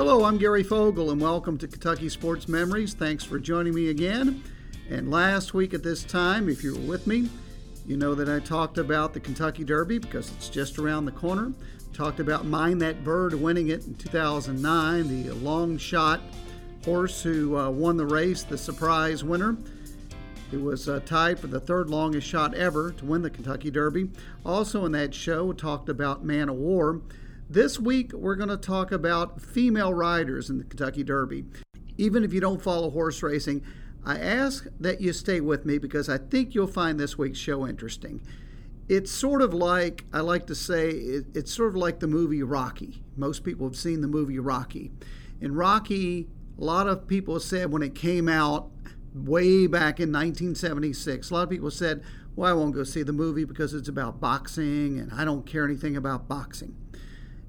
Hello, I'm Gary Fogle, and welcome to Kentucky Sports Memories. Thanks for joining me again. And last week at this time, if you were with me, you know that I talked about the Kentucky Derby because it's just around the corner. Talked about Mine That Bird winning it in 2009, the long shot horse who uh, won the race, the surprise winner. It was uh, tied for the third longest shot ever to win the Kentucky Derby. Also, in that show, talked about Man o' War. This week, we're going to talk about female riders in the Kentucky Derby. Even if you don't follow horse racing, I ask that you stay with me because I think you'll find this week's show interesting. It's sort of like, I like to say, it's sort of like the movie Rocky. Most people have seen the movie Rocky. In Rocky, a lot of people said when it came out, way back in 1976. A lot of people said, well, I won't go see the movie because it's about boxing and I don't care anything about boxing.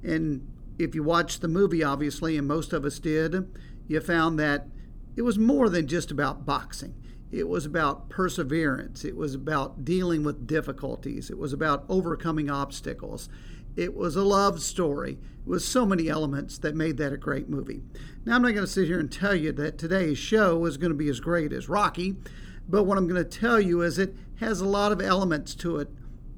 And if you watched the movie, obviously, and most of us did, you found that it was more than just about boxing. It was about perseverance. It was about dealing with difficulties. It was about overcoming obstacles. It was a love story. It was so many elements that made that a great movie. Now, I'm not going to sit here and tell you that today's show is going to be as great as Rocky, but what I'm going to tell you is it has a lot of elements to it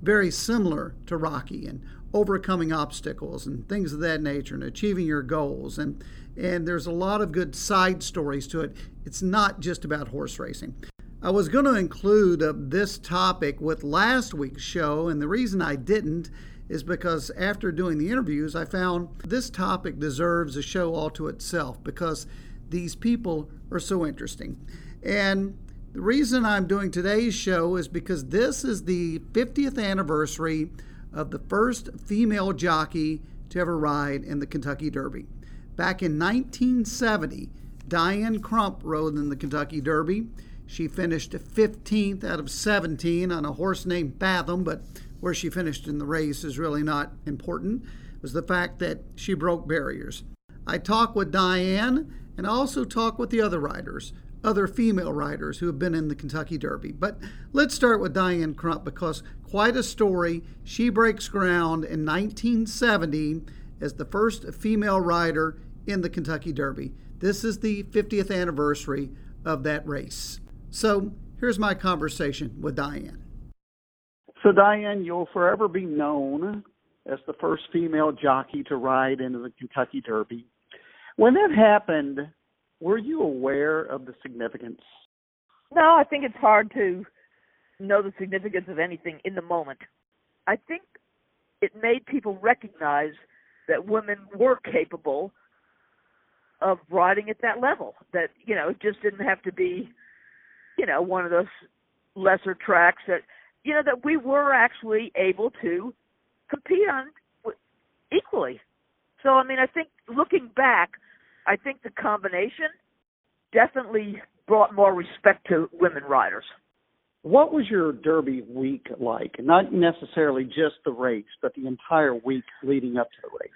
very similar to Rocky and overcoming obstacles and things of that nature and achieving your goals and and there's a lot of good side stories to it. It's not just about horse racing. I was going to include uh, this topic with last week's show, and the reason I didn't is because after doing the interviews, I found this topic deserves a show all to itself because these people are so interesting. And the reason I'm doing today's show is because this is the 50th anniversary of the first female jockey to ever ride in the Kentucky Derby. Back in 1970, Diane Crump rode in the Kentucky Derby. She finished 15th out of 17 on a horse named Fathom, but where she finished in the race is really not important. It was the fact that she broke barriers. I talked with Diane and I also talked with the other riders, other female riders who have been in the Kentucky Derby. But let's start with Diane Crump because quite a story. She breaks ground in 1970 as the first female rider in the Kentucky Derby. This is the 50th anniversary of that race. So here's my conversation with Diane. So, Diane, you'll forever be known as the first female jockey to ride into the Kentucky Derby. When that happened, were you aware of the significance? No, I think it's hard to know the significance of anything in the moment. I think it made people recognize that women were capable of riding at that level. That, you know, it just didn't have to be, you know, one of those lesser tracks that you know that we were actually able to compete on equally. So I mean, I think looking back, I think the combination definitely brought more respect to women riders. What was your Derby week like? Not necessarily just the race, but the entire week leading up to the race.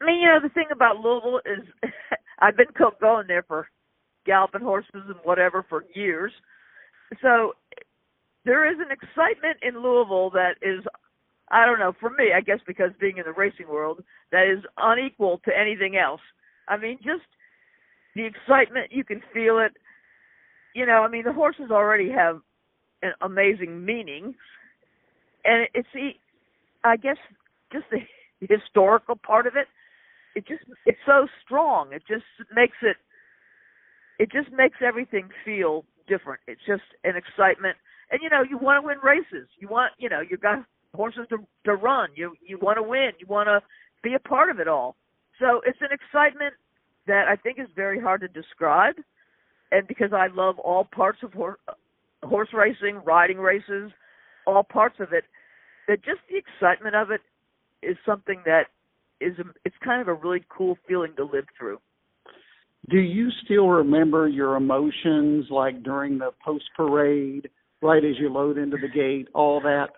I mean, you know, the thing about Louisville is I've been going there for galloping horses and whatever for years. So there is an excitement in Louisville that is I don't know, for me, I guess because being in the racing world, that is unequal to anything else. I mean, just the excitement, you can feel it. You know, I mean, the horses already have an amazing meaning. And it's I guess, just the historical part of it. It just, it's so strong. It just makes it, it just makes everything feel different. It's just an excitement and you know you want to win races. You want you know you've got horses to to run. You you want to win. You want to be a part of it all. So it's an excitement that I think is very hard to describe, and because I love all parts of horse horse racing, riding races, all parts of it, that just the excitement of it is something that is a, it's kind of a really cool feeling to live through. Do you still remember your emotions like during the post parade right as you load into the gate, all that?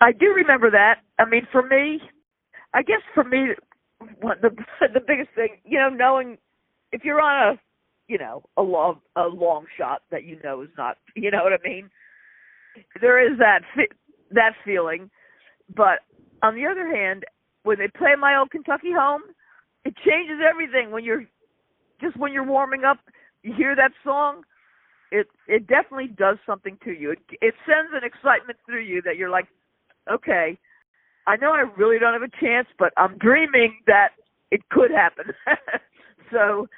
I do remember that. I mean, for me, I guess for me, the the biggest thing, you know, knowing if you're on a, you know, a long a long shot that you know is not, you know what I mean. There is that that feeling, but on the other hand, when they play my old Kentucky home, it changes everything when you're just when you're warming up. You hear that song, it it definitely does something to you. It, it sends an excitement through you that you're like, okay, I know I really don't have a chance, but I'm dreaming that it could happen. so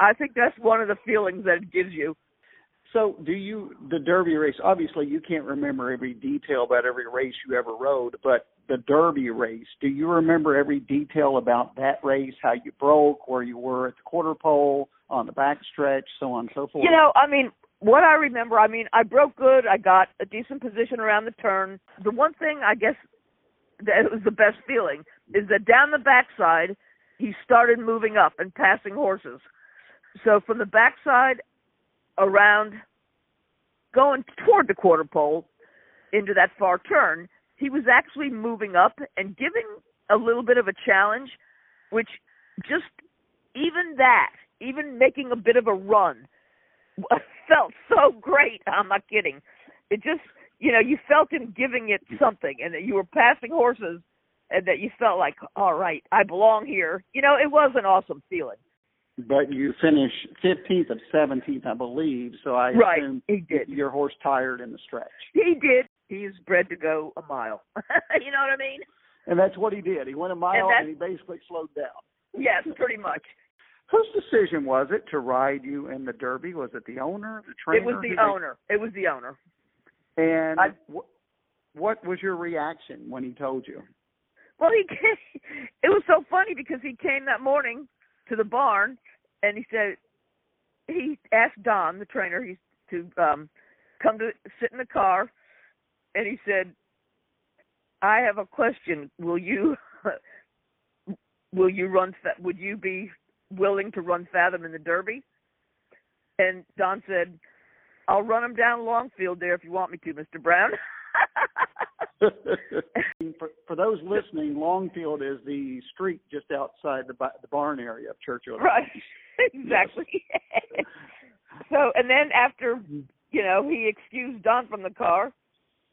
I think that's one of the feelings that it gives you. So, do you the Derby race? Obviously, you can't remember every detail about every race you ever rode, but the Derby race, do you remember every detail about that race? How you broke, where you were at the quarter pole, on the backstretch, so on and so forth. You know, I mean, what I remember, I mean, I broke good. I got a decent position around the turn. The one thing I guess that was the best feeling is that down the backside, he started moving up and passing horses. So from the backside around, going toward the quarter pole into that far turn, he was actually moving up and giving a little bit of a challenge, which just even that, even making a bit of a run, felt so great. I'm not kidding. It just, you know, you felt him giving it mm-hmm. something, and that you were passing horses, and that you felt like, all right, I belong here. You know, it was an awesome feeling. But you finished 15th of 17th, I believe. So I right, assume he did. your horse tired in the stretch. He did. He's bred to go a mile. you know what I mean? And that's what he did. He went a mile and, and he basically slowed down. Yes, pretty much. Whose decision was it to ride you in the Derby? Was it the owner, the trainer? It was the owner. It was the owner. And wh- what was your reaction when he told you? Well, he came, it was so funny because he came that morning to the barn and he said he asked Don, the trainer, he's to um come to sit in the car and he said, "I have a question. Will you will you run that would you be willing to run Fathom in the Derby?" And Don said, "I'll run him down Longfield there if you want me to, Mr. Brown." for, for those listening, Longfield is the street just outside the the barn area of Churchill. Right. exactly. so, and then after, you know, he excused Don from the car,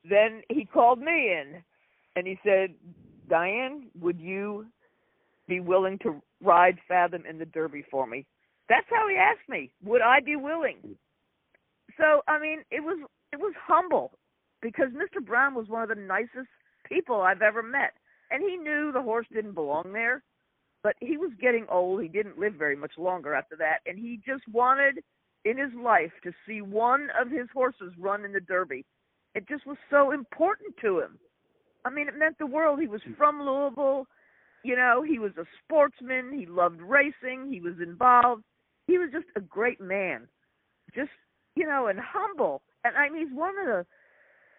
then he called me in and he said, Diane, would you be willing to ride Fathom in the Derby for me? That's how he asked me. Would I be willing? So, I mean, it was it was humble because Mr. Brown was one of the nicest people I've ever met. And he knew the horse didn't belong there, but he was getting old. He didn't live very much longer after that, and he just wanted in his life to see one of his horses run in the Derby. It just was so important to him. I mean, it meant the world. He was hmm. from Louisville. You know, he was a sportsman. He loved racing. He was involved. He was just a great man. Just, you know, and humble. And I mean, he's one of the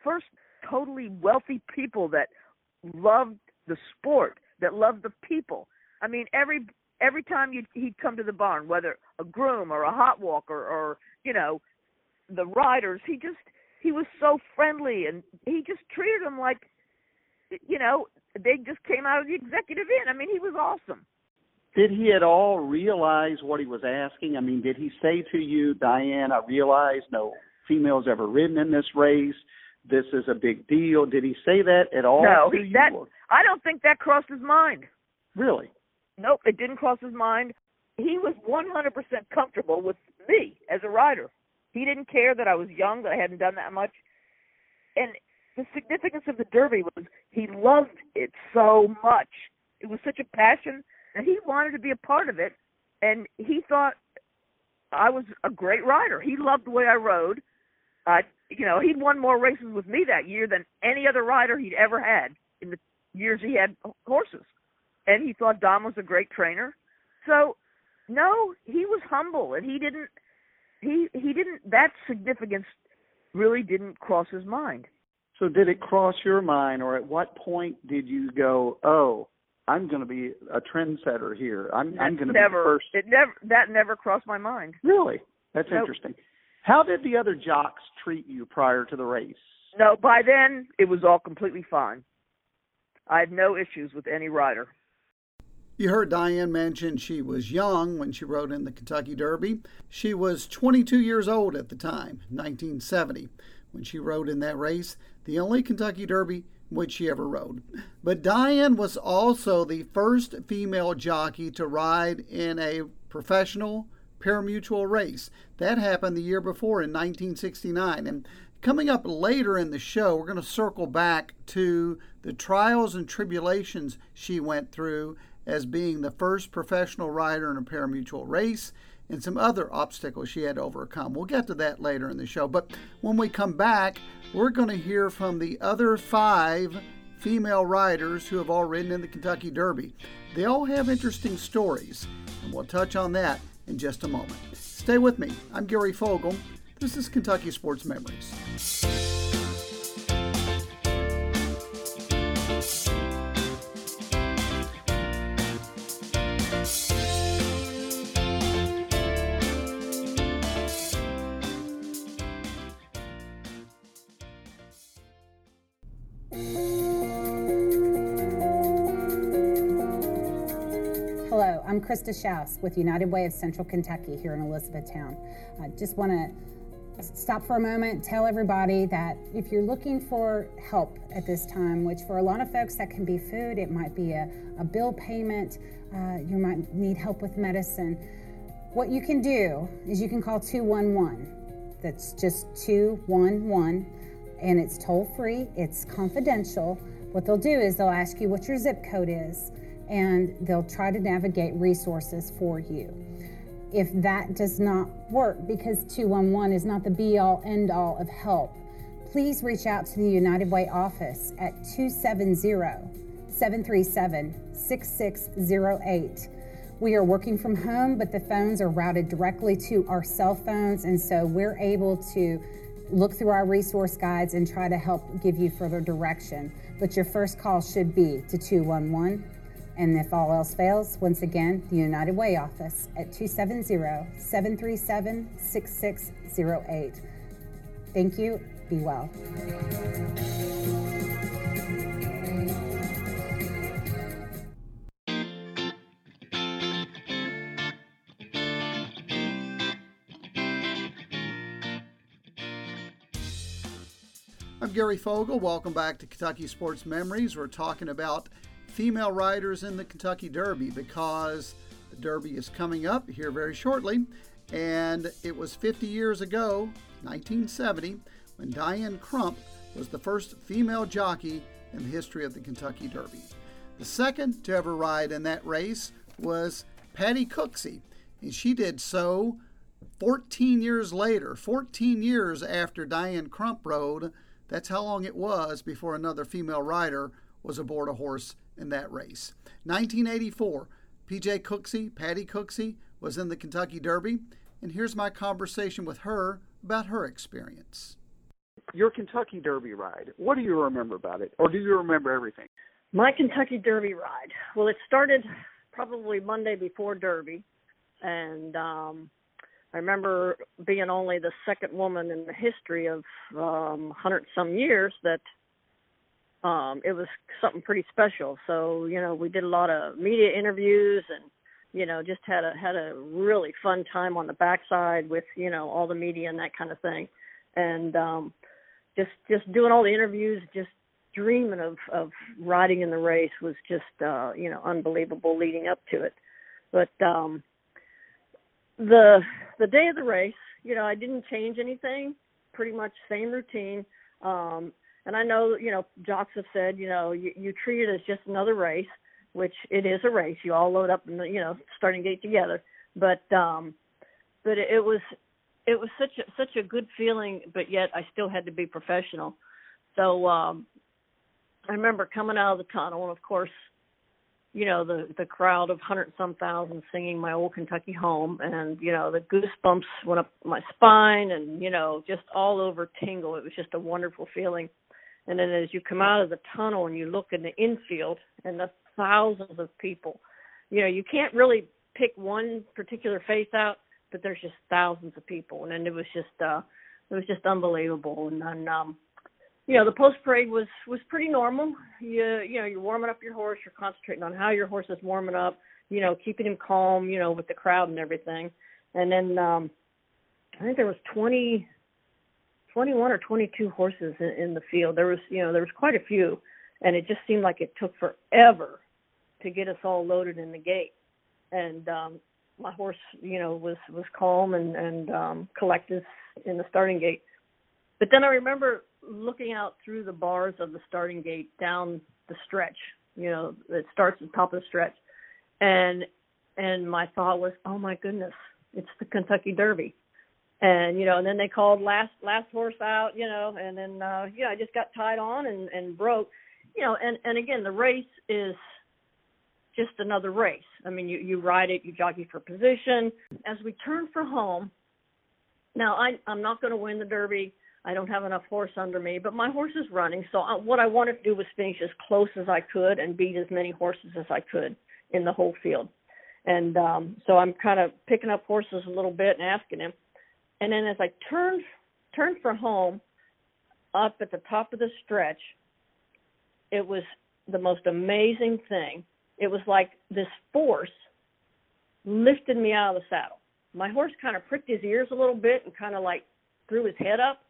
first totally wealthy people that loved the sport, that loved the people. I mean, every every time you'd, he'd come to the barn, whether a groom or a hot walker or you know the riders, he just he was so friendly and he just treated them like you know they just came out of the executive inn. I mean, he was awesome. Did he at all realize what he was asking? I mean, did he say to you, Diane, I realize no females ever ridden in this race this is a big deal. Did he say that at all? No, he, that I don't think that crossed his mind. Really? Nope, it didn't cross his mind. He was 100% comfortable with me as a rider. He didn't care that I was young, that I hadn't done that much. And the significance of the Derby was he loved it so much. It was such a passion, he wanted to be a part of it. And he thought I was a great rider. He loved the way I rode. I you know, he'd won more races with me that year than any other rider he'd ever had in the years he had horses. And he thought Don was a great trainer. So, no, he was humble and he didn't he he didn't that significance really didn't cross his mind. So did it cross your mind or at what point did you go, "Oh, I'm going to be a trendsetter here. I'm I'm going to never, be first. It never that never crossed my mind. Really? That's nope. interesting. How did the other jocks treat you prior to the race? No, by then it was all completely fine. I had no issues with any rider. You heard Diane mention she was young when she rode in the Kentucky Derby. She was 22 years old at the time, 1970, when she rode in that race, the only Kentucky Derby which she ever rode. But Diane was also the first female jockey to ride in a professional parimutuel race. That happened the year before in 1969. And coming up later in the show, we're going to circle back to the trials and tribulations she went through as being the first professional rider in a parimutuel race and some other obstacles she had to overcome. We'll get to that later in the show. But when we come back, we're going to hear from the other five female riders who have all ridden in the Kentucky Derby. They all have interesting stories, and we'll touch on that in just a moment. Stay with me. I'm Gary Fogle. This is Kentucky Sports Memories. I'm Krista Schaus with United Way of Central Kentucky here in Elizabethtown. I just want to stop for a moment, tell everybody that if you're looking for help at this time, which for a lot of folks that can be food, it might be a, a bill payment, uh, you might need help with medicine. What you can do is you can call 211. That's just 211, and it's toll free, it's confidential. What they'll do is they'll ask you what your zip code is and they'll try to navigate resources for you. If that does not work, because 211 is not the be all end all of help, please reach out to the United Way office at 270 737 6608. We are working from home, but the phones are routed directly to our cell phones, and so we're able to look through our resource guides and try to help give you further direction. But your first call should be to 211 and if all else fails, once again, the United Way office at 270 737 6608. Thank you. Be well. I'm Gary Fogle. Welcome back to Kentucky Sports Memories. We're talking about female riders in the Kentucky Derby because the Derby is coming up here very shortly. And it was 50 years ago, 1970, when Diane Crump was the first female jockey in the history of the Kentucky Derby. The second to ever ride in that race was Patty Cooksey, and she did so 14 years later, 14 years after Diane Crump rode. That's how long it was before another female rider was aboard a horse in that race. 1984, PJ Cooksey, Patty Cooksey, was in the Kentucky Derby, and here's my conversation with her about her experience. Your Kentucky Derby ride, what do you remember about it, or do you remember everything? My Kentucky Derby ride. Well, it started probably Monday before Derby, and um, I remember being only the second woman in the history of um, hundred some years that um, it was something pretty special. So you know, we did a lot of media interviews and you know just had a had a really fun time on the backside with you know all the media and that kind of thing, and um, just just doing all the interviews, just dreaming of of riding in the race was just uh, you know unbelievable leading up to it. But um, the the day of the race, you know, I didn't change anything. Pretty much same routine. Um, and I know, you know, jocks have said, you know, you, you treat it as just another race, which it is a race. You all load up and you know starting gate together. But um, but it, was it was such a such a good feeling, but yet I still had to be professional. So um, I remember coming out of the tunnel, and of course, you know the the crowd of hundred some thousand singing my old Kentucky home, and you know the goosebumps went up my spine, and you know just all over tingle. It was just a wonderful feeling. And then as you come out of the tunnel and you look in the infield and the thousands of people, you know, you can't really pick one particular face out, but there's just thousands of people. And then it was just uh it was just unbelievable. And then um you know, the post parade was was pretty normal. You you know, you're warming up your horse, you're concentrating on how your horse is warming up, you know, keeping him calm, you know, with the crowd and everything. And then um I think there was 20 21 or 22 horses in, in the field. There was, you know, there was quite a few, and it just seemed like it took forever to get us all loaded in the gate. And um, my horse, you know, was was calm and and um, collected in the starting gate. But then I remember looking out through the bars of the starting gate down the stretch. You know, it starts at the top of the stretch, and and my thought was, oh my goodness, it's the Kentucky Derby. And you know, and then they called last last horse out, you know, and then uh yeah, I just got tied on and and broke. You know, and and again, the race is just another race. I mean, you you ride it, you jockey for position. As we turn for home, now I I'm not going to win the Derby. I don't have enough horse under me, but my horse is running. So I, what I wanted to do was finish as close as I could and beat as many horses as I could in the whole field. And um, so I'm kind of picking up horses a little bit and asking him. And then as I turned turned for home, up at the top of the stretch, it was the most amazing thing. It was like this force lifted me out of the saddle. My horse kind of pricked his ears a little bit and kind of like threw his head up,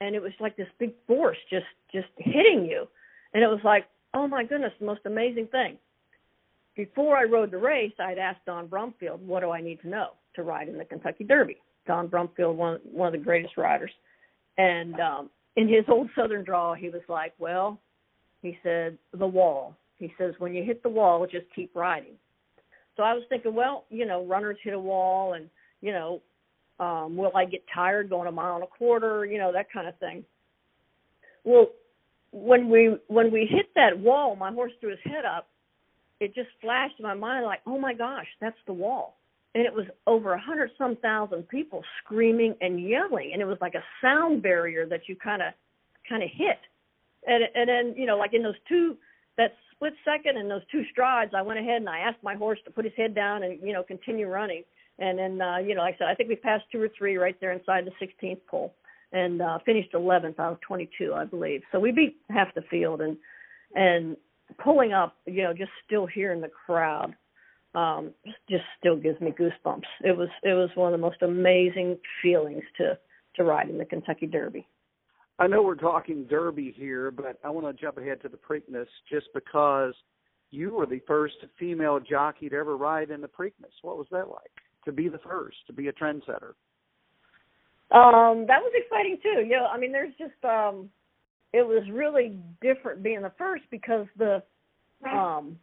and it was like this big force just just hitting you, and it was like, oh my goodness, the most amazing thing before I rode the race, I'd asked Don Brumfield, what do I need to know to ride in the Kentucky Derby? Don Brumfield, one one of the greatest riders, and um, in his old Southern drawl, he was like, well, he said the wall. He says when you hit the wall, just keep riding. So I was thinking, well, you know, runners hit a wall, and you know, um, will I get tired going a mile and a quarter? You know, that kind of thing. Well, when we when we hit that wall, my horse threw his head up it just flashed in my mind like, oh my gosh, that's the wall. And it was over a hundred some thousand people screaming and yelling, and it was like a sound barrier that you kind of kind of hit. And and then you know, like in those two that split second and those two strides, I went ahead and I asked my horse to put his head down and you know continue running. And then uh, you know, like I said, I think we passed two or three right there inside the 16th pole, and uh, finished 11th out of 22, I believe. So we beat half the field, and and pulling up, you know, just still hearing the crowd, um, just still gives me goosebumps. It was it was one of the most amazing feelings to to ride in the Kentucky Derby. I know we're talking Derby here, but I want to jump ahead to the Preakness just because you were the first female jockey to ever ride in the Preakness. What was that like? To be the first, to be a trendsetter. Um, that was exciting too. You know, I mean, there's just um, it was really different being the first because the um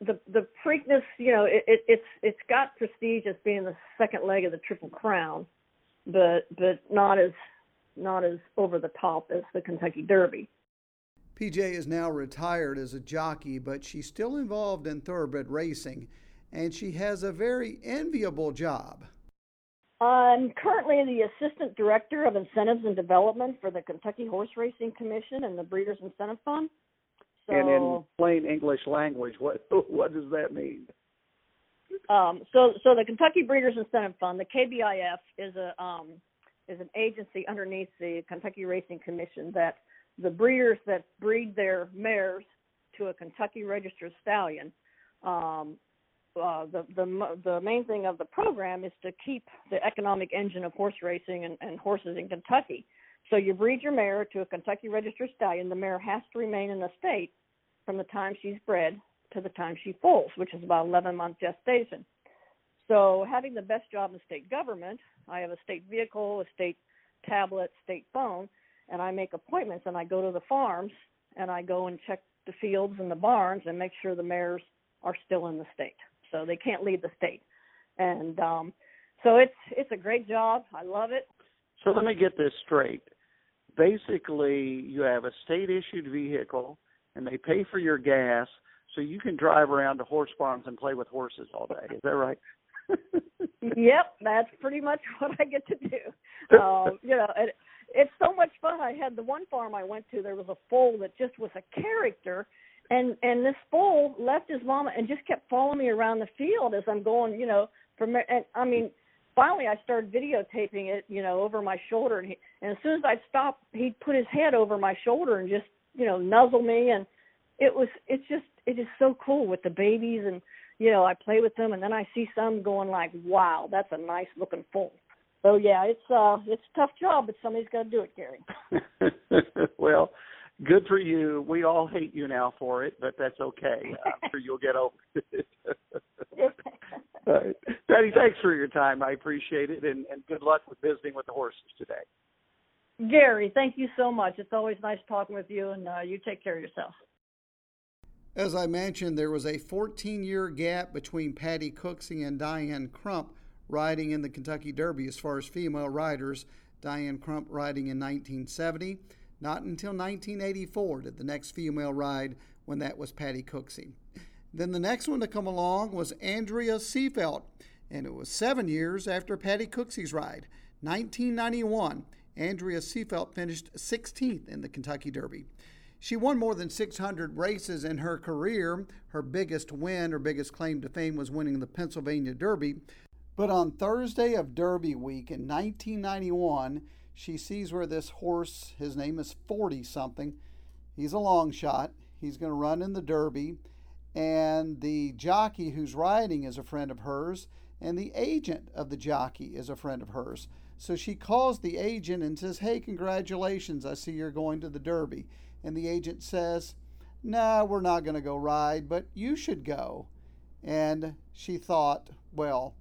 the the Preakness, you know, it, it it's it's got prestige as being the second leg of the Triple Crown, but but not as not as over the top as the Kentucky Derby. PJ is now retired as a jockey, but she's still involved in thoroughbred racing, and she has a very enviable job. I'm currently the Assistant Director of Incentives and Development for the Kentucky Horse Racing Commission and the Breeders' Incentive Fund. So, and in plain English language, what what does that mean? Um, so, so the Kentucky Breeders' Incentive Fund, the KBIF, is a um, is an agency underneath the Kentucky Racing Commission that the breeders that breed their mares to a Kentucky registered stallion um, uh, the the the main thing of the program is to keep the economic engine of horse racing and, and horses in Kentucky. So you breed your mare to a Kentucky registered stallion. The mare has to remain in the state from the time she's bred to the time she foals, which is about 11 month gestation. So having the best job in state government, I have a state vehicle, a state tablet, state phone, and I make appointments and I go to the farms and I go and check the fields and the barns and make sure the mares are still in the state so they can't leave the state. And um, so it's it's a great job. I love it. So let me get this straight. Basically, you have a state issued vehicle, and they pay for your gas, so you can drive around to horse farms and play with horses all day. Is that right? yep, that's pretty much what I get to do. Um, you know, it, it's so much fun. I had the one farm I went to. There was a foal that just was a character, and and this foal left his mama and just kept following me around the field as I'm going, you know, from and I mean, finally I started videotaping it, you know, over my shoulder, and he, and as soon as I'd stop, he'd put his head over my shoulder and just, you know, nuzzle me, and it was, it's just, it is so cool with the babies, and you know, I play with them, and then I see some going like, wow, that's a nice looking foal. So yeah, it's uh, it's a tough job, but somebody's got to do it, Gary. well, Good for you. We all hate you now for it, but that's okay. I'm sure you'll get over it. all right. Patty, thanks for your time. I appreciate it, and, and good luck with visiting with the horses today. Gary, thank you so much. It's always nice talking with you, and uh, you take care of yourself. As I mentioned, there was a 14 year gap between Patty Cooksey and Diane Crump riding in the Kentucky Derby as far as female riders. Diane Crump riding in 1970. Not until 1984 did the next female ride when that was Patty Cooksey. Then the next one to come along was Andrea Seefeldt, and it was seven years after Patty Cooksey's ride. 1991, Andrea Seefeldt finished 16th in the Kentucky Derby. She won more than 600 races in her career. Her biggest win, her biggest claim to fame, was winning the Pennsylvania Derby. But on Thursday of Derby week in 1991, she sees where this horse, his name is 40 something, he's a long shot. He's going to run in the Derby. And the jockey who's riding is a friend of hers, and the agent of the jockey is a friend of hers. So she calls the agent and says, Hey, congratulations, I see you're going to the Derby. And the agent says, Nah, we're not going to go ride, but you should go. And she thought, Well,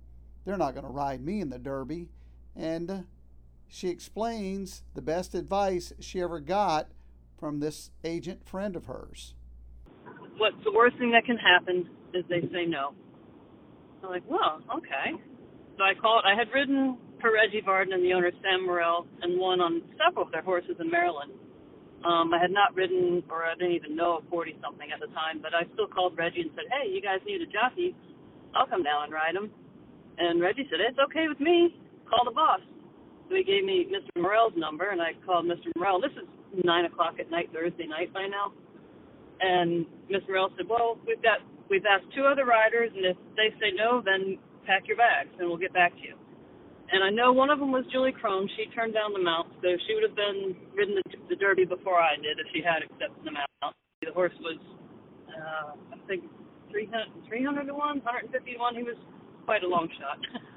they're not going to ride me in the Derby. And she explains the best advice she ever got from this agent friend of hers. What's the worst thing that can happen is they say no. I'm like, well, okay. So I called. I had ridden for Reggie Varden and the owner Sam Morrell and won on several of their horses in Maryland. Um, I had not ridden, or I didn't even know of 40 something at the time, but I still called Reggie and said, hey, you guys need a jockey. I'll come down and ride him. And Reggie said, it's okay with me. Call the boss. So he gave me Mr. Morrell's number, and I called Mr. Morrell. This is 9 o'clock at night, Thursday night by now. And Mr. Morrell said, well, we've got, we've asked two other riders, and if they say no, then pack your bags, and we'll get back to you. And I know one of them was Julie Krone. She turned down the mount, so she would have been ridden the, the Derby before I did if she had accepted the mount. The horse was, uh, I think, 300, 300 to 1, 150 to 1. He was quite a long shot.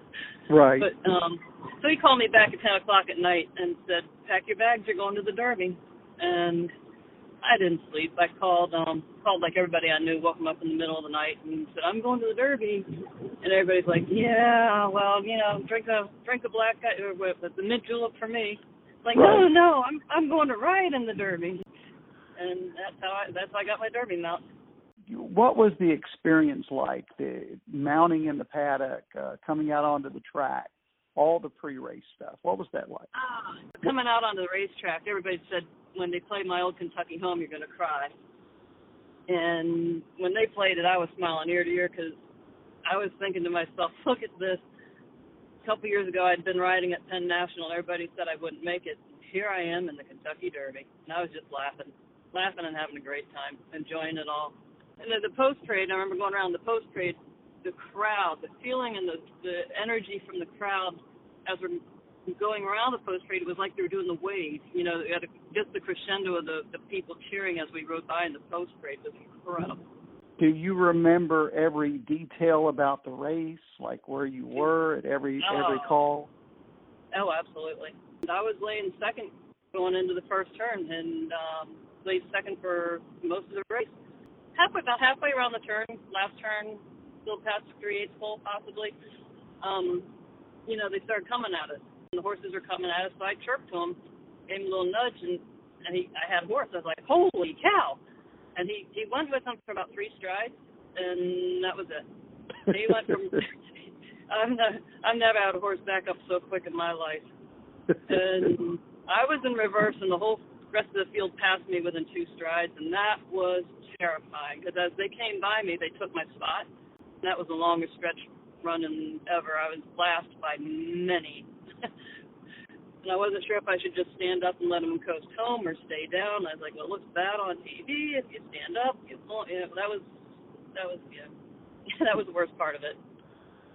Right. But um so he called me back at ten o'clock at night and said, Pack your bags, you're going to the Derby and I didn't sleep. I called um called like everybody I knew, woke them up in the middle of the night and said, I'm going to the Derby and everybody's like, Yeah, well, you know, drink a drink a black guy or what the mint julep for me. It's like, Right. No, no, I'm I'm going to ride in the Derby and that's how I that's how I got my Derby mount. What was the experience like? The mounting in the paddock, uh, coming out onto the track, all the pre-race stuff. What was that like? Ah, coming out onto the racetrack, everybody said when they played my old Kentucky home, you're going to cry. And when they played it, I was smiling ear to ear because I was thinking to myself, look at this. A couple years ago, I'd been riding at Penn National. Everybody said I wouldn't make it. Here I am in the Kentucky Derby, and I was just laughing, laughing and having a great time, enjoying it all. And then the post parade, I remember going around the post parade, the crowd, the feeling and the the energy from the crowd as we're going around the post parade, it was like they were doing the wave. You know, had a, just the crescendo of the the people cheering as we rode by in the post parade was incredible. Do you remember every detail about the race, like where you were at every every Oh. call? Oh, absolutely. I was laying second going into the first turn, and um, laid second for most of the race. Halfway, about halfway around the turn, last turn, still past three eighths full possibly. Um, you know, they started coming at us. And the horses were coming at us, so I chirped to him, gave him a little nudge, and and he, I had a horse. I was like, holy cow! And he he went with him for about three strides, and that was it. He went from. I'm not. I've never had a horse back up so quick in my life and I was in reverse, and the whole rest of the field passed me within two strides, and that was terrifying because as they came by me, they took my spot. And that was the longest stretch running ever. I was last by many. and I wasn't sure if I should just stand up and let them coast home or stay down. I was like, well, it looks bad on TV if you stand up. You, you know, that was that was yeah, that was the worst part of it.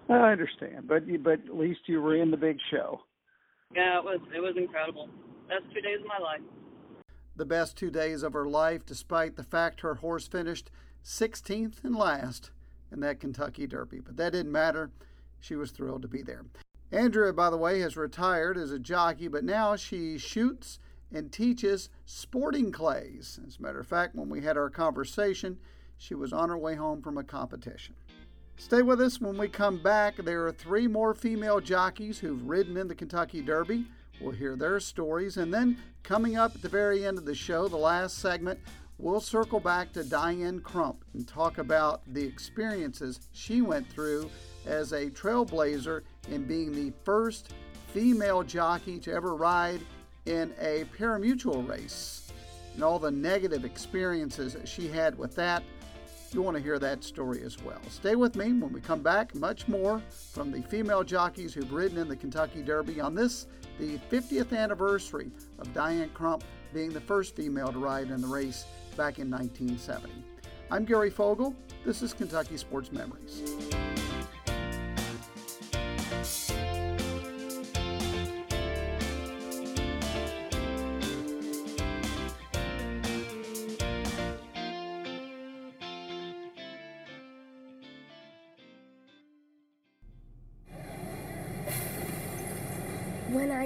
I understand, but you, but at least you were in the big show. Yeah, it was it was incredible. Best two days of my life. The best two days of her life, despite the fact her horse finished 16th and last in that Kentucky Derby. But that didn't matter. She was thrilled to be there. Andrea, by the way, has retired as a jockey, but now she shoots and teaches sporting clays. As a matter of fact, when we had our conversation, she was on her way home from a competition. Stay with us when we come back. There are three more female jockeys who've ridden in the Kentucky Derby. We'll hear their stories. And then, coming up at the very end of the show, the last segment, we'll circle back to Diane Crump and talk about the experiences she went through as a trailblazer in being the first female jockey to ever ride in a parimutuel race and all the negative experiences she had with that. You want to hear that story as well. Stay with me when we come back. Much more from the female jockeys who've ridden in the Kentucky Derby on this, the 50th anniversary of Diane Crump being the first female to ride in the race back in 1970. I'm Gary Fogle. This is Kentucky Sports Memories.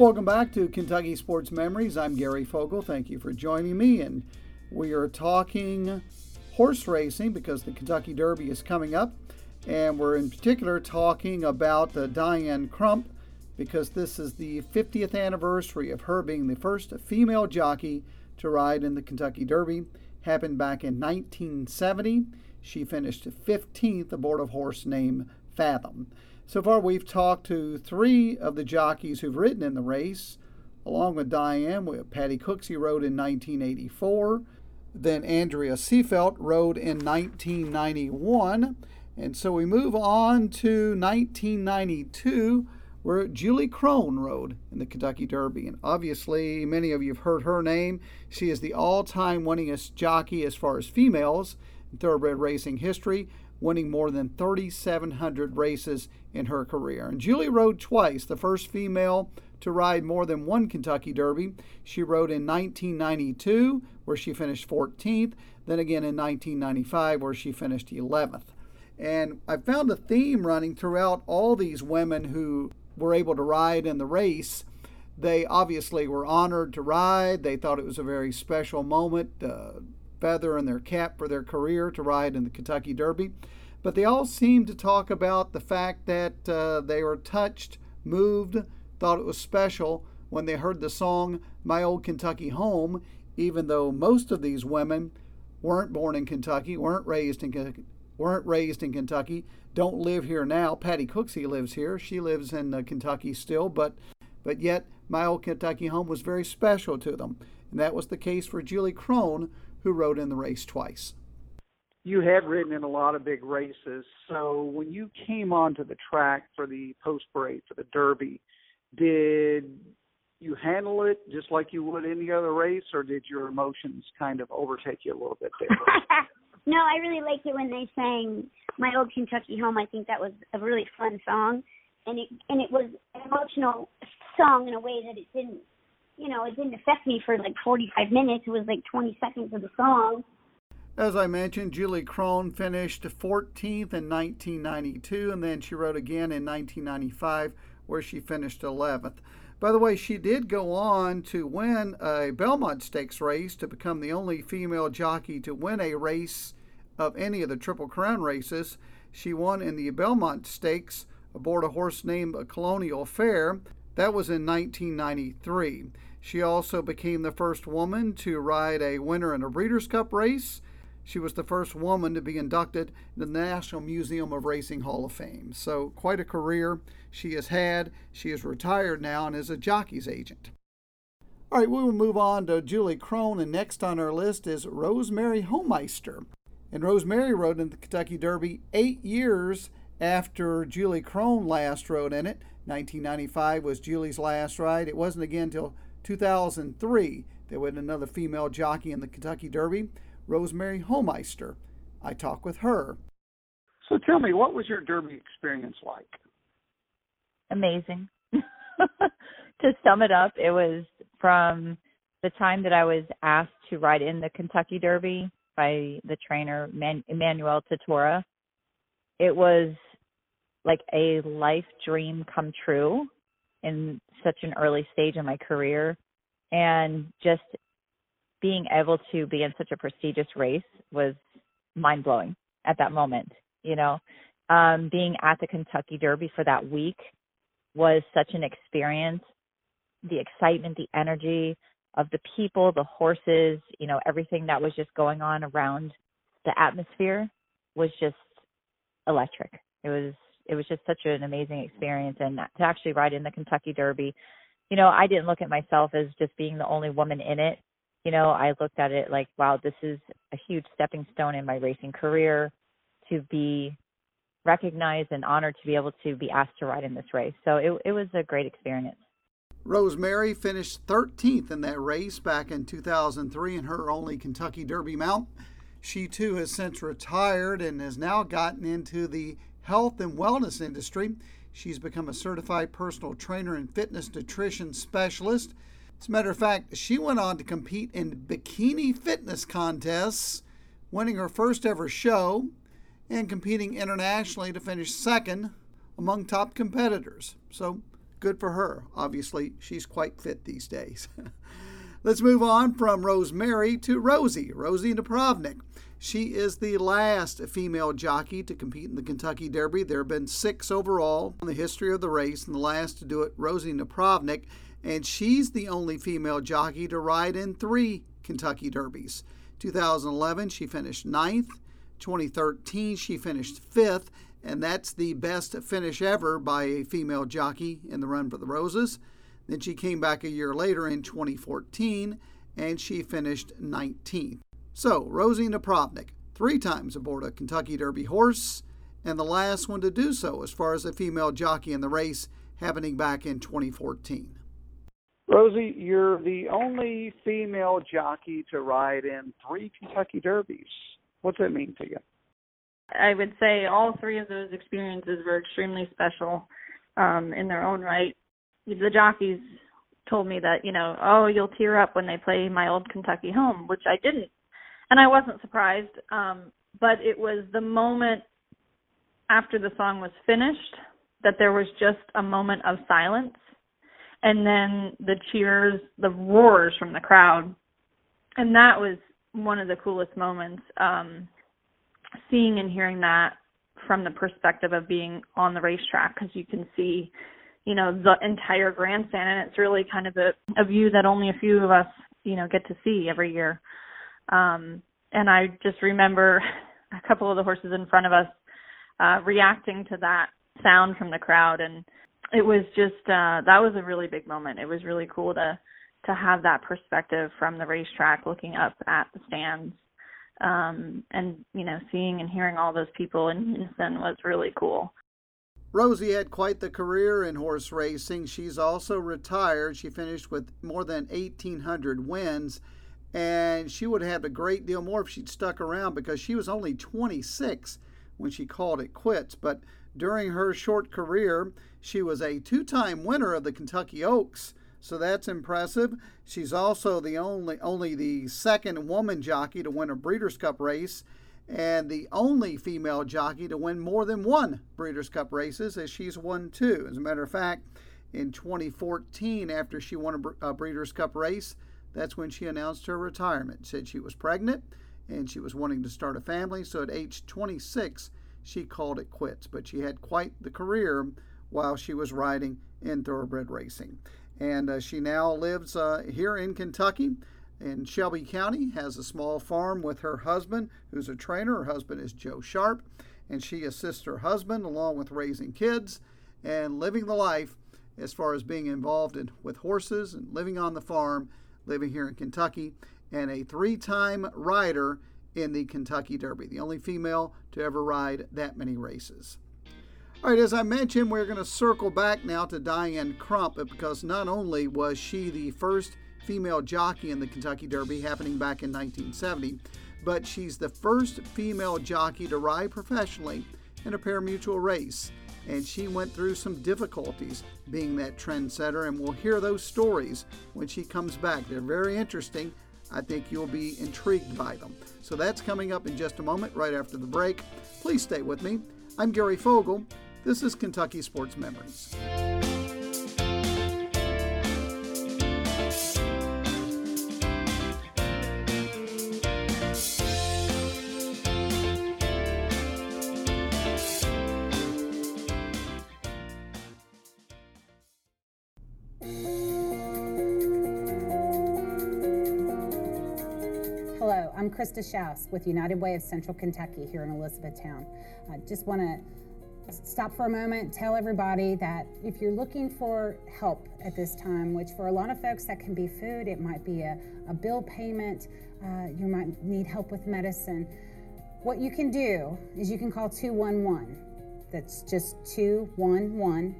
Welcome back to Kentucky Sports Memories. I'm Gary Fogle. Thank you for joining me. And we are talking horse racing because the Kentucky Derby is coming up. And we're in particular talking about Diane Crump because this is the 50th anniversary of her being the first female jockey to ride in the Kentucky Derby. Happened back in 1970. She finished 15th aboard a horse named Fathom. So far, we've talked to three of the jockeys who've ridden in the race. Along with Diane, have Patty Cooksey rode in 1984. Then Andrea Seefeldt rode in 1991. And so we move on to 1992, where Julie Krone rode in the Kentucky Derby. And obviously, many of you have heard her name. She is the all time winningest jockey as far as females in thoroughbred racing history winning more than 3,700 races in her career. And Julie rode twice, the first female to ride more than one Kentucky Derby. She rode in 1992, where she finished 14th, then again in 1995, where she finished 11th. And I found a theme running throughout all these women who were able to ride in the race. They obviously were honored to ride. They thought it was a very special moment. Uh, feather in their cap for their career to ride in the Kentucky Derby. But they all seemed to talk about the fact that uh, they were touched, moved, thought it was special when they heard the song My Old Kentucky Home, even though most of these women weren't born in Kentucky, weren't raised in weren't raised in Kentucky, don't live here now. Patty Cooksey lives here. She lives in uh, Kentucky still, but but yet my old Kentucky home was very special to them. And that was the case for Julie Krone, who rode in the race twice. You have ridden in a lot of big races. So when you came onto the track for the post parade for the Derby, did you handle it just like you would any other race, or did your emotions kind of overtake you a little bit there? no, I really liked it when they sang "My Old Kentucky Home." I think that was a really fun song, and it and it was an emotional song in a way that it didn't you know, it didn't affect me for like 45 minutes. It was like 20 seconds of the song. As I mentioned, Julie Krone finished 14th in 1992, and then she rode again in 1995, where she finished 11th. By the way, she did go on to win a Belmont Stakes race to become the only female jockey to win a race of any of the Triple Crown races. She won in the Belmont Stakes aboard a horse named Colonial Affair. That was in 1993. She also became the first woman to ride a winner in a Breeders' Cup race. She was the first woman to be inducted in the National Museum of Racing Hall of Fame. So, quite a career she has had. She is retired now and is a jockey's agent. All right, we will move on to Julie Krone, and next on our list is Rosemary Homeister. And Rosemary rode in the Kentucky Derby eight years after Julie Krone last rode in it. 1995 was Julie's last ride. It wasn't again until 2003 that we had another female jockey in the Kentucky Derby, Rosemary Homeister. I talked with her. So tell me, what was your Derby experience like? Amazing. to sum it up, it was from the time that I was asked to ride in the Kentucky Derby by the trainer Man- Emmanuel Tortora. It was like a life dream come true in such an early stage in my career. And just being able to be in such a prestigious race was mind blowing at that moment you know. Um being at the Kentucky Derby for that week was such an experience. The excitement, the energy of the people, the horses, you know, everything that was just going on around the atmosphere was just electric. It was it was just such an amazing experience and to actually ride in the Kentucky Derby, you know, I didn't look at myself as just being the only woman in it. You know, I looked at it like, wow, this is a huge stepping stone in my racing career to be recognized and honored to be able to be asked to ride in this race. So it it was a great experience. Rosemary finished 13th in that race back in 2003 in her only Kentucky Derby mount. She too has since retired and has now gotten into the health and wellness industry. She's become a certified personal trainer and fitness nutrition specialist. As a matter of fact, she went on to compete in bikini fitness contests, winning her first ever show and competing internationally to finish second among top competitors. So good for her. Obviously, she's quite fit these days. Let's move on from Rosemary to Rosie, Rosie Napravnik. She is the last female jockey to compete in the Kentucky Derby. There have been six overall in the history of the race, and the last to do it, Rosie Napravnik. And she's the only female jockey to ride in three Kentucky Derbies. 2011, she finished ninth. 2013, she finished fifth and that's the best finish ever by a female jockey in the Run for the Roses. Then she came back a year later in 2014 and she finished 19th. So, Rosie Napravnik, three times aboard a Kentucky Derby horse, and the last one to do so as far as a female jockey in the race, happening back in 2014. Rosie, you're the only female jockey to ride in three Kentucky Derbies. What's that mean to you? I would say all three of those experiences were extremely special um, in their own right. The jockeys told me that, you know, oh, you'll tear up when they play my old Kentucky home, which I didn't. And I wasn't surprised. Um, but it was the moment after the song was finished that there was just a moment of silence. And then the cheers, the roars from the crowd. And that was one of the coolest moments. Um, seeing and hearing that from the perspective of being on the racetrack because you can see you know the entire grandstand and it's really kind of a, a view that only a few of us you know get to see every year um and i just remember a couple of the horses in front of us uh reacting to that sound from the crowd and it was just uh that was a really big moment it was really cool to to have that perspective from the racetrack looking up at the stands um, and you know seeing and hearing all those people in unison was really cool. Rosie had quite the career in horse racing. She's also retired. She finished with more than 1,800 wins, and she would have had a great deal more if she'd stuck around because she was only 26 when she called it quits. But during her short career, she was a two time winner of the Kentucky Oaks so that's impressive. She's also the only only the second woman jockey to win a Breeders' Cup race and the only female jockey to win more than one Breeders' Cup races, as she's won two. As a matter of fact, in 2014, after she won a, a Breeders' Cup race, that's when she announced her retirement. Said she was pregnant and she was wanting to start a family. So at age 26, she called it quits. But she had quite the career while she was riding in thoroughbred racing. And uh, she now lives uh, here in Kentucky in Shelby County, has a small farm with her husband, who's a trainer. Her husband is Joe Sharp, and she assists her husband along with raising kids and living the life as far as being involved in, with horses and living on the farm, living here in Kentucky, and a three time rider in the Kentucky Derby, the only female to ever ride that many races. All right, as I mentioned, we're going to circle back now to Diane Crump because not only was she the first female jockey in the Kentucky Derby happening back in 1970, but she's the first female jockey to ride professionally in a pari-mutuel race. And she went through some difficulties being that trendsetter, and we'll hear those stories when she comes back. They're very interesting. I think you'll be intrigued by them. So that's coming up in just a moment, right after the break. Please stay with me. I'm Gary Fogle. This is Kentucky Sports Memories. Krista Schaus with United Way of Central Kentucky here in Elizabethtown. I just want to stop for a moment, tell everybody that if you're looking for help at this time, which for a lot of folks that can be food, it might be a, a bill payment, uh, you might need help with medicine. What you can do is you can call 211. That's just 211,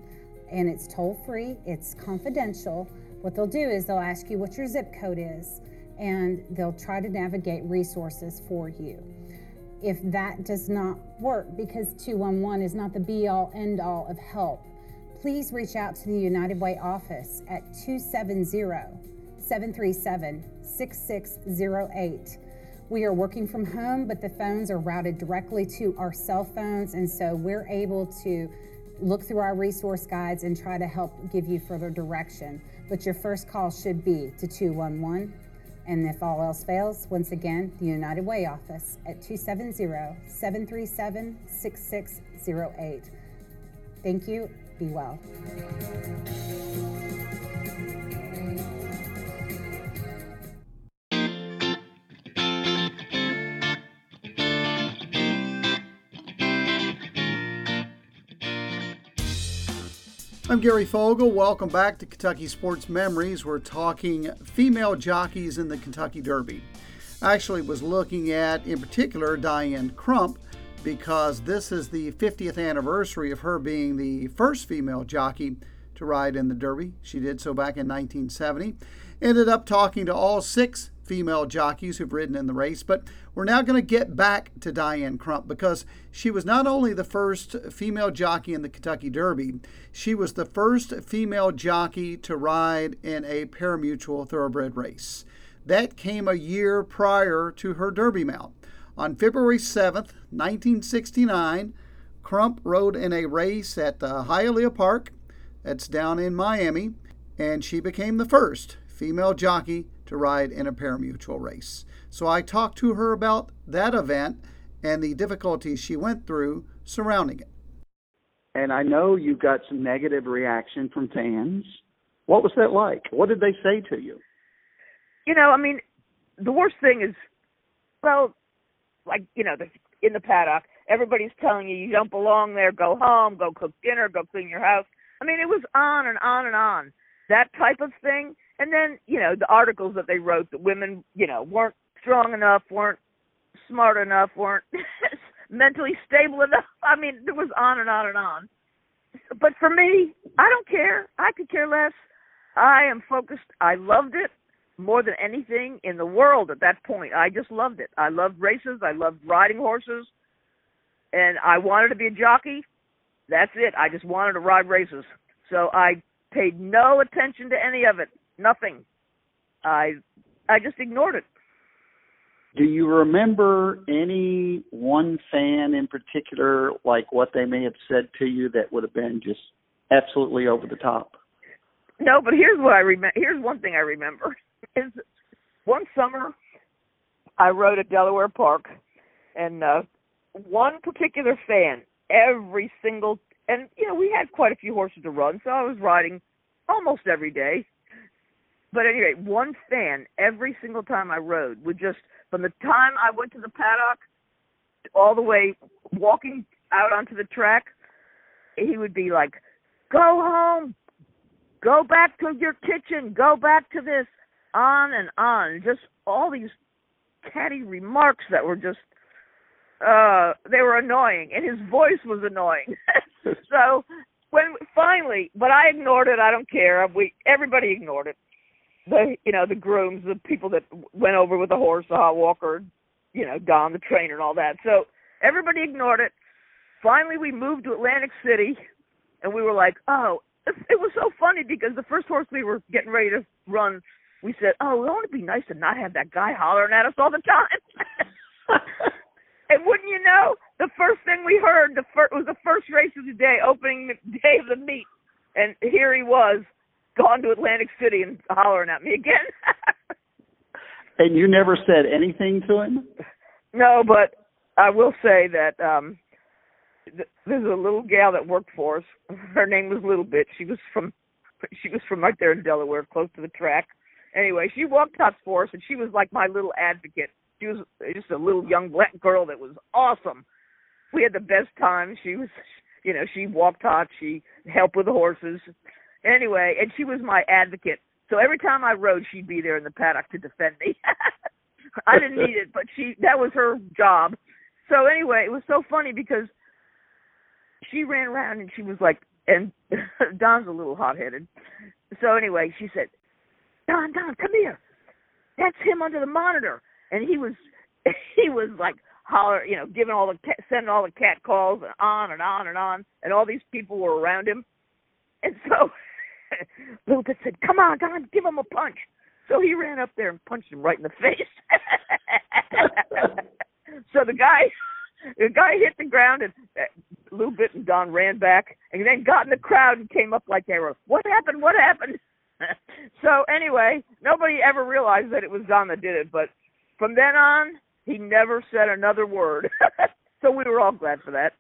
and it's toll free, it's confidential. What they'll do is they'll ask you what your zip code is and they'll try to navigate resources for you. If that does not work, because 211 is not the be all end all of help, please reach out to the United Way office at 270 737 6608. We are working from home, but the phones are routed directly to our cell phones, and so we're able to look through our resource guides and try to help give you further direction. But your first call should be to 211 and if all else fails, once again, the United Way office at 270 737 6608. Thank you. Be well. I'm Gary Fogle. Welcome back to Kentucky Sports Memories. We're talking female jockeys in the Kentucky Derby. I actually was looking at, in particular, Diane Crump because this is the 50th anniversary of her being the first female jockey to ride in the Derby. She did so back in 1970. Ended up talking to all six female jockeys who've ridden in the race. But we're now going to get back to Diane Crump because she was not only the first female jockey in the Kentucky Derby, she was the first female jockey to ride in a pari-mutuel thoroughbred race. That came a year prior to her Derby mount. On February 7th, 1969, Crump rode in a race at the Hialeah Park, that's down in Miami, and she became the first female jockey to ride in a pari-mutuel race. So I talked to her about that event and the difficulties she went through surrounding it. And I know you got some negative reaction from fans. What was that like? What did they say to you? You know, I mean, the worst thing is, well, like you know, in the paddock, everybody's telling you you don't belong there. Go home. Go cook dinner. Go clean your house. I mean, it was on and on and on. That type of thing. And then you know the articles that they wrote that women you know weren't strong enough weren't smart enough weren't mentally stable enough. I mean it was on and on and on. But for me i don't care. I could care less. I am focused. I loved it more than anything in the world at that point. I just loved it. I loved races. I loved riding horses. And i wanted to be a jockey. That's it. I just wanted to ride races. So i paid no attention to any of it Nothing. I I just ignored it. Do you remember any one fan in particular, like what they may have said to you that would have been just absolutely over the top? No, but here's what I remember. Here's one thing I remember: is one summer I rode at Delaware Park, and uh, one particular fan every single and you know we had quite a few horses to run, so I was riding almost every day. But anyway, one fan every single time I rode would just from the time I went to the paddock all the way walking out onto the track, he would be like, "Go home, go back to your kitchen, go back to this," on and on, just all these catty remarks that were just uh they were annoying. And his voice was annoying so when finally but i ignored it i don't care. We everybody ignored it. The you know the grooms the people that went over with the horse the hot walker you know don the trainer and all that. So everybody ignored it. Finally we moved to atlantic city and we were like oh it was so funny because the first horse we were getting ready to run we said oh it would be nice to not have that guy hollering at us all the time And wouldn't you know, the first thing we heard the first was the first race of the day, opening day of the meet, and here he was, gone to Atlantic City and hollering at me again. and you never said anything to him? No, but I will say that um th- there's a little gal that worked for us. Her name was Little Bit. She was from she was from right there in Delaware, close to the track. Anyway, she walked top for us, and she was like my little advocate she was just a little young black girl that was awesome. We had the best time. She was, you know, she walked hot. She helped with the horses. Anyway, and she was my advocate. So every time I rode, she'd be there in the paddock to defend me. I didn't need it, but she that was her job. So anyway, it was so funny because she ran around and she was like, and Don's a little hot headed. So anyway, she said, Don, Don, come here. That's him under the monitor and he was he was like holler, you know, giving all the cat, sending all the cat calls and on and on and on, and all these people were around him, and so Bit said, "Come on, Don, give him a punch." So he ran up there and punched him right in the face. so the guy, the guy hit the ground, and uh, Little Bit and Don ran back, and then got in the crowd and came up like they were, "What happened? What happened?" so anyway, nobody ever realized that it was Don that did it, but from then on, he never said another word. so we were all glad for that.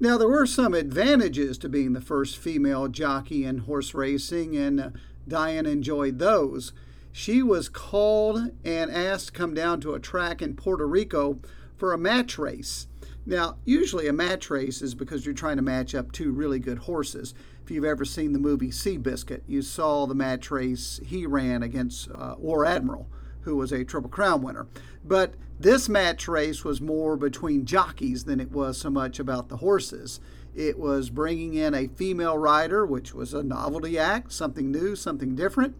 Now, there were some advantages to being the first female jockey in horse racing, and uh, Diane enjoyed those. She was called and asked to come down to a track in Puerto Rico for a match race. Now, usually a match race is because you're trying to match up two really good horses. If you've ever seen the movie Seabiscuit, you saw the match race he ran against uh, War Admiral who was a Triple Crown winner. But this match race was more between jockeys than it was so much about the horses. It was bringing in a female rider, which was a novelty act, something new, something different.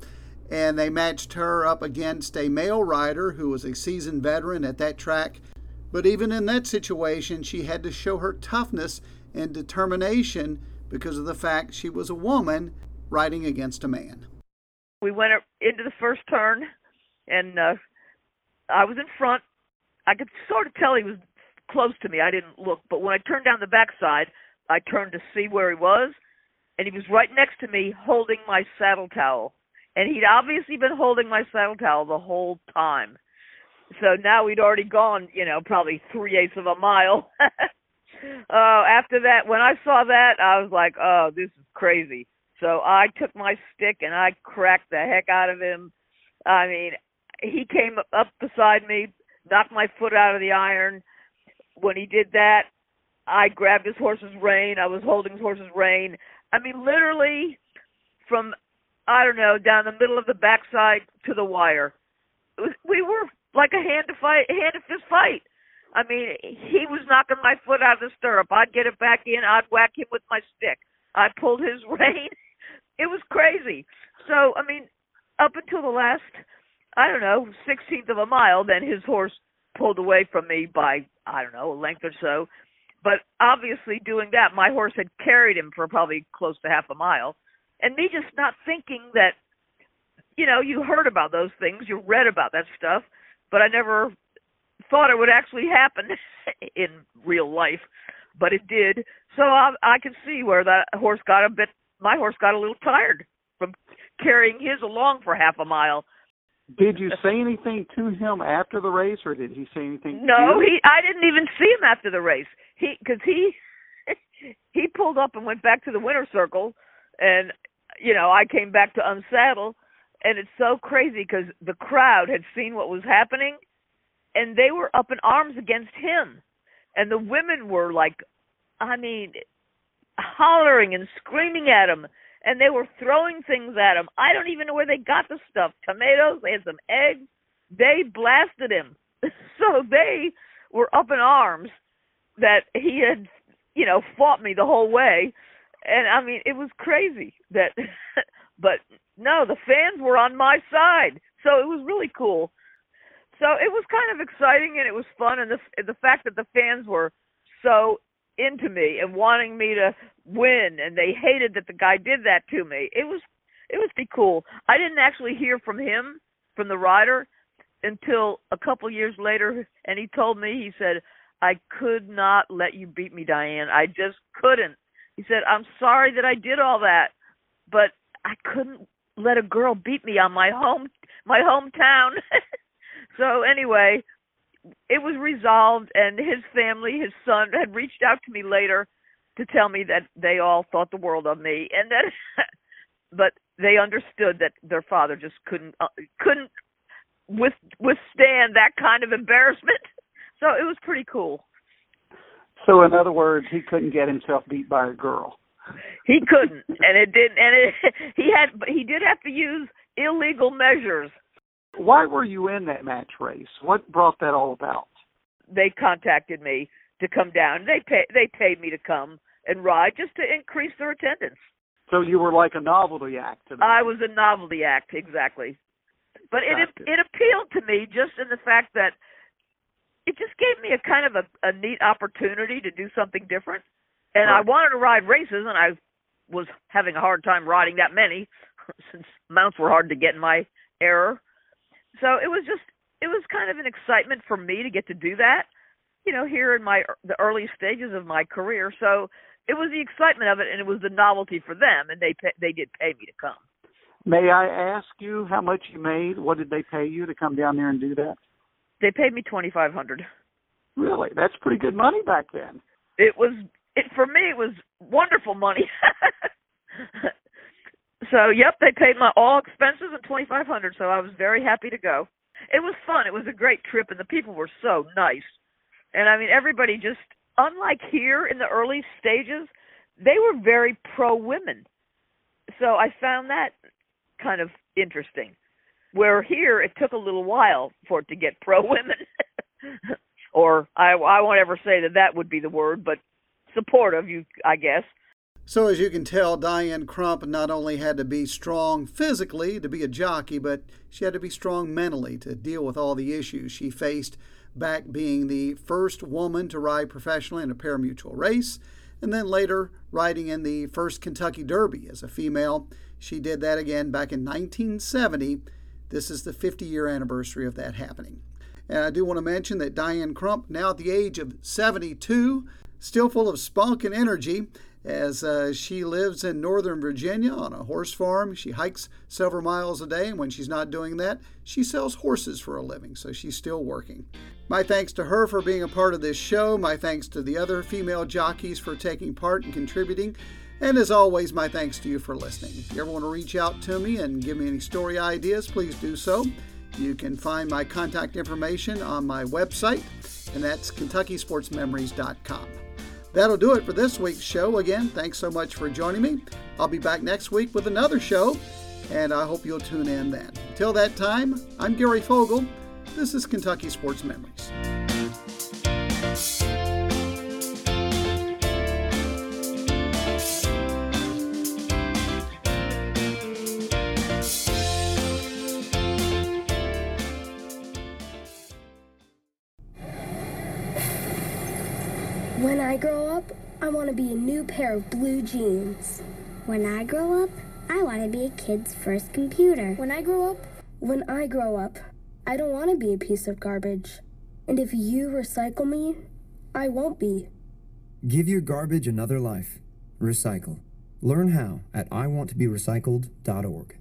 And they matched her up against a male rider who was a seasoned veteran at that track. But even in that situation, she had to show her toughness and determination because of the fact she was a woman riding against a man. We went into the first turn and uh, I was in front. I could sort of tell he was close to me. I didn't look, but when I turned down the backside, I turned to see where he was, and he was right next to me, holding my saddle towel. And he'd obviously been holding my saddle towel the whole time. So now we'd already gone, you know, probably three eighths of a mile. uh, after that, when I saw that, I was like, "Oh, this is crazy." So I took my stick and I cracked the heck out of him. I mean, he came up beside me, knocked my foot out of the iron. When he did that, I grabbed his horse's rein. I was holding his horse's rein. I mean, literally from I don't know down the middle of the backside to the wire. Was, we were like a hand to fight, hand to fist fight. I mean, he was knocking my foot out of the stirrup. I'd get it back in. I'd whack him with my stick. I pulled his rein. It was crazy. So, I mean, up until the last I don't know, sixteenth of a mile, then his horse pulled away from me by, I don't know, a length or so. But obviously doing that, my horse had carried him for probably close to half a mile. And me just not thinking that, you know, you heard about those things, you read about that stuff, but I never thought it would actually happen in real life. But it did. So I, I can see where that horse got a bit, my horse got a little tired from carrying his along for half a mile Did you say anything to him after the race, or did he say anything? No, he. I didn't even see him after the race. He because he he pulled up and went back to the winner's circle, and you know I came back to unsaddle, and it's so crazy because the crowd had seen what was happening, and they were up in arms against him, and the women were like, I mean, hollering and screaming at him and they were throwing things at him. I don't even know where they got the stuff. Tomatoes, they had some eggs. They blasted him. so they were up in arms that he had, you know, fought me the whole way. And I mean, it was crazy that but no, the fans were on my side. So it was really cool. So it was kind of exciting and it was fun and the the fact that the fans were so into me and wanting me to win and they hated that the guy did that to me. It was it was pretty cool. I didn't actually hear from him from the rider until a couple years later and he told me he said I could not let you beat me Diane. I just couldn't. He said I'm sorry that I did all that, but I couldn't let a girl beat me on my home my hometown. so anyway, it was resolved and his family, his son had reached out to me later to tell me that they all thought the world of me and that but they understood that their father just couldn't uh, couldn't with, withstand that kind of embarrassment. So it was pretty cool. So in other words, he couldn't get himself beat by a girl. He couldn't, and it didn't. And it, he had, he did have to use illegal measures why were you in that match race? What brought that all about? They contacted me to come down. They pay they paid me to come and ride just to increase their attendance. So you were like a novelty act. To them. I was a novelty act, exactly. But it it appealed to me just in the fact that it just gave me a kind of a, a neat opportunity to do something different. And right. I wanted to ride races, and I was having a hard time riding that many since mounts were hard to get in my era so it was just it was kind of an excitement for me to get to do that you know here in my er, the early stages of my career. So it was the excitement of it and it was the novelty for them and they pay, they did pay me to come. May i ask you how much you made? What did they pay you to come down there and do that? They paid me twenty five hundred. Really? That's pretty good money back then. It was it for me it was wonderful money So, yep, they paid my all expenses and twenty five hundred. So I was very happy to go. It was fun. It was a great trip, and the people were so nice. And I mean, everybody just unlike here in the early stages, they were very pro women. So I found that kind of interesting. Where here it took a little while for it to get pro women, or I I won't ever say that that would be the word, but supportive. You I guess. So, as you can tell, Diane Crump not only had to be strong physically to be a jockey, but she had to be strong mentally to deal with all the issues she faced back being the first woman to ride professionally in a pari-mutuel race, and then later riding in the first Kentucky Derby as a female. She did that again back in 1970. This is the 50 year anniversary of that happening. And I do want to mention that Diane Crump, now at the age of 72, still full of spunk and energy, as uh, she lives in Northern Virginia on a horse farm. She hikes several miles a day, and when she's not doing that, she sells horses for a living, so she's still working. My thanks to her for being a part of this show. My thanks to the other female jockeys for taking part and contributing. And as always, my thanks to you for listening. If you ever want to reach out to me and give me any story ideas, please do so. You can find my contact information on my website, and that's KentuckySportsMemories.com. That'll do it for this week's show. Again, thanks so much for joining me. I'll be back next week with another show, and I hope you'll tune in then. Until that time, I'm Gary Fogle. This is Kentucky Sports Memories. I want to be a new pair of blue jeans. When I grow up, I want to be a kid's first computer. When I grow up, when I grow up, I don't want to be a piece of garbage. And if you recycle me, I won't be. Give your garbage another life. Recycle. Learn how at iwanttoberecycled.org.